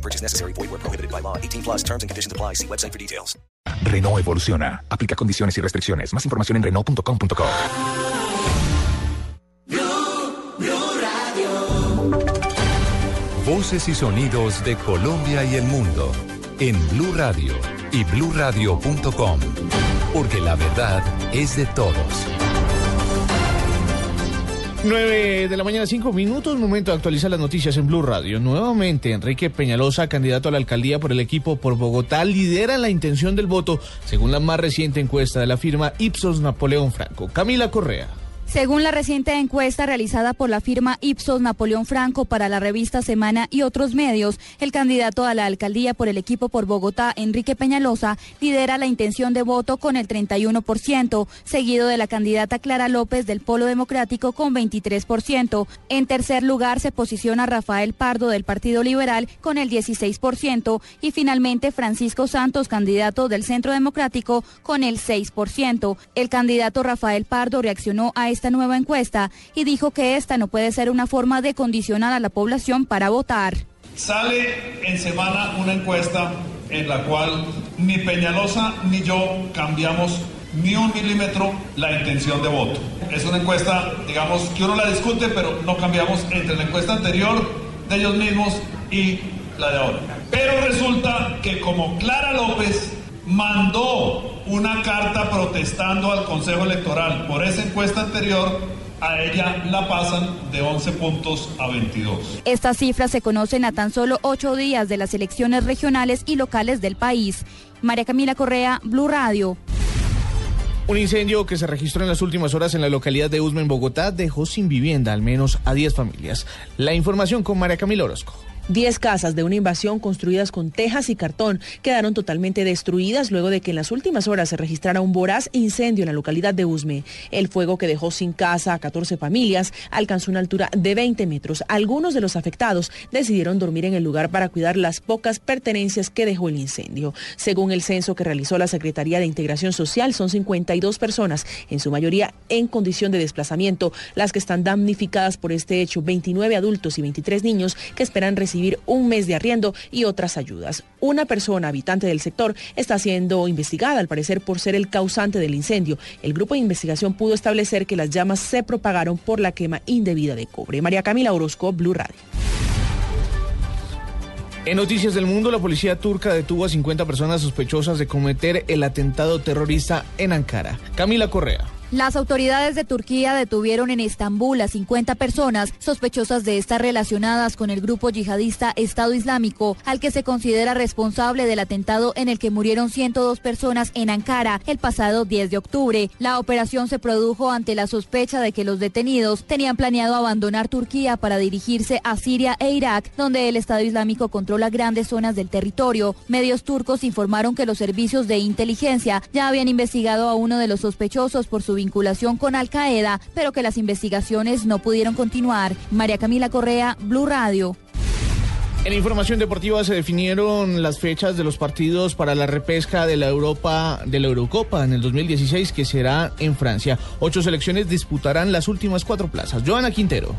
No purchase necessary. Void where prohibited by law. 18 plus terms and conditions apply. See website for details. Renault evoluciona. Aplica condiciones y restricciones. Más información en Renault.com.co. Voces y sonidos de Colombia y el mundo en Blue Radio y BlueRadio.com, porque la verdad es de todos. 9 de la mañana, 5 minutos, momento de actualizar las noticias en Blue Radio. Nuevamente, Enrique Peñalosa, candidato a la alcaldía por el equipo por Bogotá, lidera la intención del voto, según la más reciente encuesta de la firma Ipsos Napoleón Franco. Camila Correa. Según la reciente encuesta realizada por la firma Ipsos Napoleón Franco para la revista Semana y otros medios, el candidato a la alcaldía por el equipo por Bogotá, Enrique Peñalosa, lidera la intención de voto con el 31%, seguido de la candidata Clara López del Polo Democrático con 23%. En tercer lugar se posiciona Rafael Pardo del Partido Liberal con el 16% y finalmente Francisco Santos, candidato del Centro Democrático, con el 6%. El candidato Rafael Pardo reaccionó a esta nueva encuesta y dijo que esta no puede ser una forma de condicionar a la población para votar. Sale en semana una encuesta en la cual ni Peñalosa ni yo cambiamos ni un milímetro la intención de voto. Es una encuesta, digamos, que uno la discute, pero no cambiamos entre la encuesta anterior de ellos mismos y la de ahora. Pero resulta que como Clara López mandó una carta protestando al Consejo Electoral por esa encuesta anterior, a ella la pasan de 11 puntos a 22. Estas cifras se conocen a tan solo ocho días de las elecciones regionales y locales del país. María Camila Correa, Blue Radio. Un incendio que se registró en las últimas horas en la localidad de Usme, en Bogotá, dejó sin vivienda al menos a 10 familias. La información con María Camila Orozco. Diez casas de una invasión construidas con tejas y cartón quedaron totalmente destruidas luego de que en las últimas horas se registrara un voraz incendio en la localidad de Usme. El fuego que dejó sin casa a 14 familias alcanzó una altura de 20 metros. Algunos de los afectados decidieron dormir en el lugar para cuidar las pocas pertenencias que dejó el incendio. Según el censo que realizó la Secretaría de Integración Social, son 52 personas, en su mayoría en condición de desplazamiento, las que están damnificadas por este hecho, 29 adultos y 23 niños que esperan recibir un mes de arriendo y otras ayudas. Una persona habitante del sector está siendo investigada, al parecer, por ser el causante del incendio. El grupo de investigación pudo establecer que las llamas se propagaron por la quema indebida de cobre. María Camila Orozco, Blue Radio. En Noticias del Mundo, la policía turca detuvo a 50 personas sospechosas de cometer el atentado terrorista en Ankara. Camila Correa. Las autoridades de Turquía detuvieron en Estambul a 50 personas sospechosas de estar relacionadas con el grupo yihadista Estado Islámico, al que se considera responsable del atentado en el que murieron 102 personas en Ankara el pasado 10 de octubre. La operación se produjo ante la sospecha de que los detenidos tenían planeado abandonar Turquía para dirigirse a Siria e Irak, donde el Estado Islámico controla grandes zonas del territorio. Medios turcos informaron que los servicios de inteligencia ya habían investigado a uno de los sospechosos por su vinculación con Al Qaeda, pero que las investigaciones no pudieron continuar. María Camila Correa, Blue Radio. En información deportiva se definieron las fechas de los partidos para la repesca de la Europa de la Eurocopa en el 2016 que será en Francia. Ocho selecciones disputarán las últimas cuatro plazas. Joana Quintero.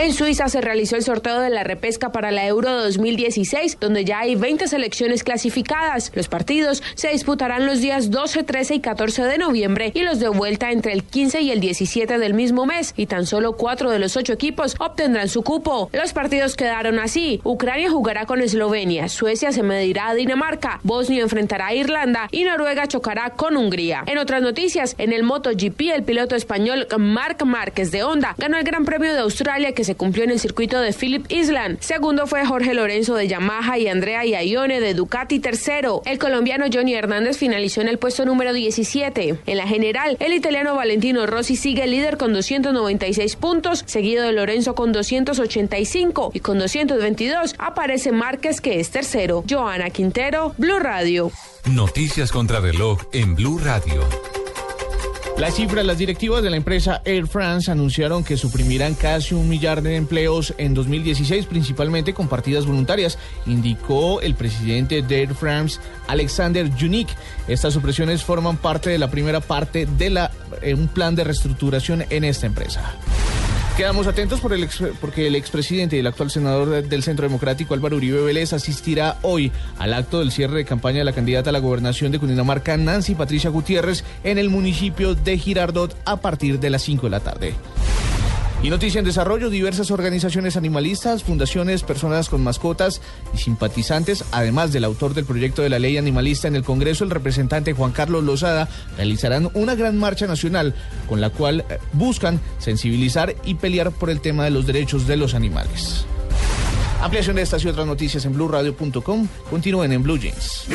En Suiza se realizó el sorteo de la repesca para la Euro 2016, donde ya hay 20 selecciones clasificadas. Los partidos se disputarán los días 12, 13 y 14 de noviembre y los de vuelta entre el 15 y el 17 del mismo mes, y tan solo cuatro de los ocho equipos obtendrán su cupo. Los partidos quedaron así. Ucrania jugará con Eslovenia, Suecia se medirá a Dinamarca, Bosnia enfrentará a Irlanda y Noruega chocará con Hungría. En otras noticias, en el MotoGP, el piloto español Marc Márquez de Honda ganó el Gran Premio de Australia que se cumplió en el circuito de Philip Island. Segundo fue Jorge Lorenzo de Yamaha y Andrea Iaione de Ducati tercero. El colombiano Johnny Hernández finalizó en el puesto número 17. En la general, el italiano Valentino Rossi sigue líder con 296 puntos, seguido de Lorenzo con 285 y con 222 aparece Márquez que es tercero. Joana Quintero, Blue Radio. Noticias contra reloj en Blue Radio. Las cifras, las directivas de la empresa Air France anunciaron que suprimirán casi un millar de empleos en 2016, principalmente con partidas voluntarias, indicó el presidente de Air France, Alexander Junik. Estas supresiones forman parte de la primera parte de eh, un plan de reestructuración en esta empresa. Quedamos atentos por el ex, porque el expresidente y el actual senador del Centro Democrático Álvaro Uribe Vélez asistirá hoy al acto del cierre de campaña de la candidata a la gobernación de Cundinamarca, Nancy Patricia Gutiérrez, en el municipio de Girardot a partir de las 5 de la tarde. Y noticia en desarrollo, diversas organizaciones animalistas, fundaciones, personas con mascotas y simpatizantes, además del autor del proyecto de la ley animalista en el Congreso, el representante Juan Carlos Lozada, realizarán una gran marcha nacional con la cual eh, buscan sensibilizar y pelear por el tema de los derechos de los animales. Ampliación de estas y otras noticias en blueradio.com. Continúen en Blue Jeans.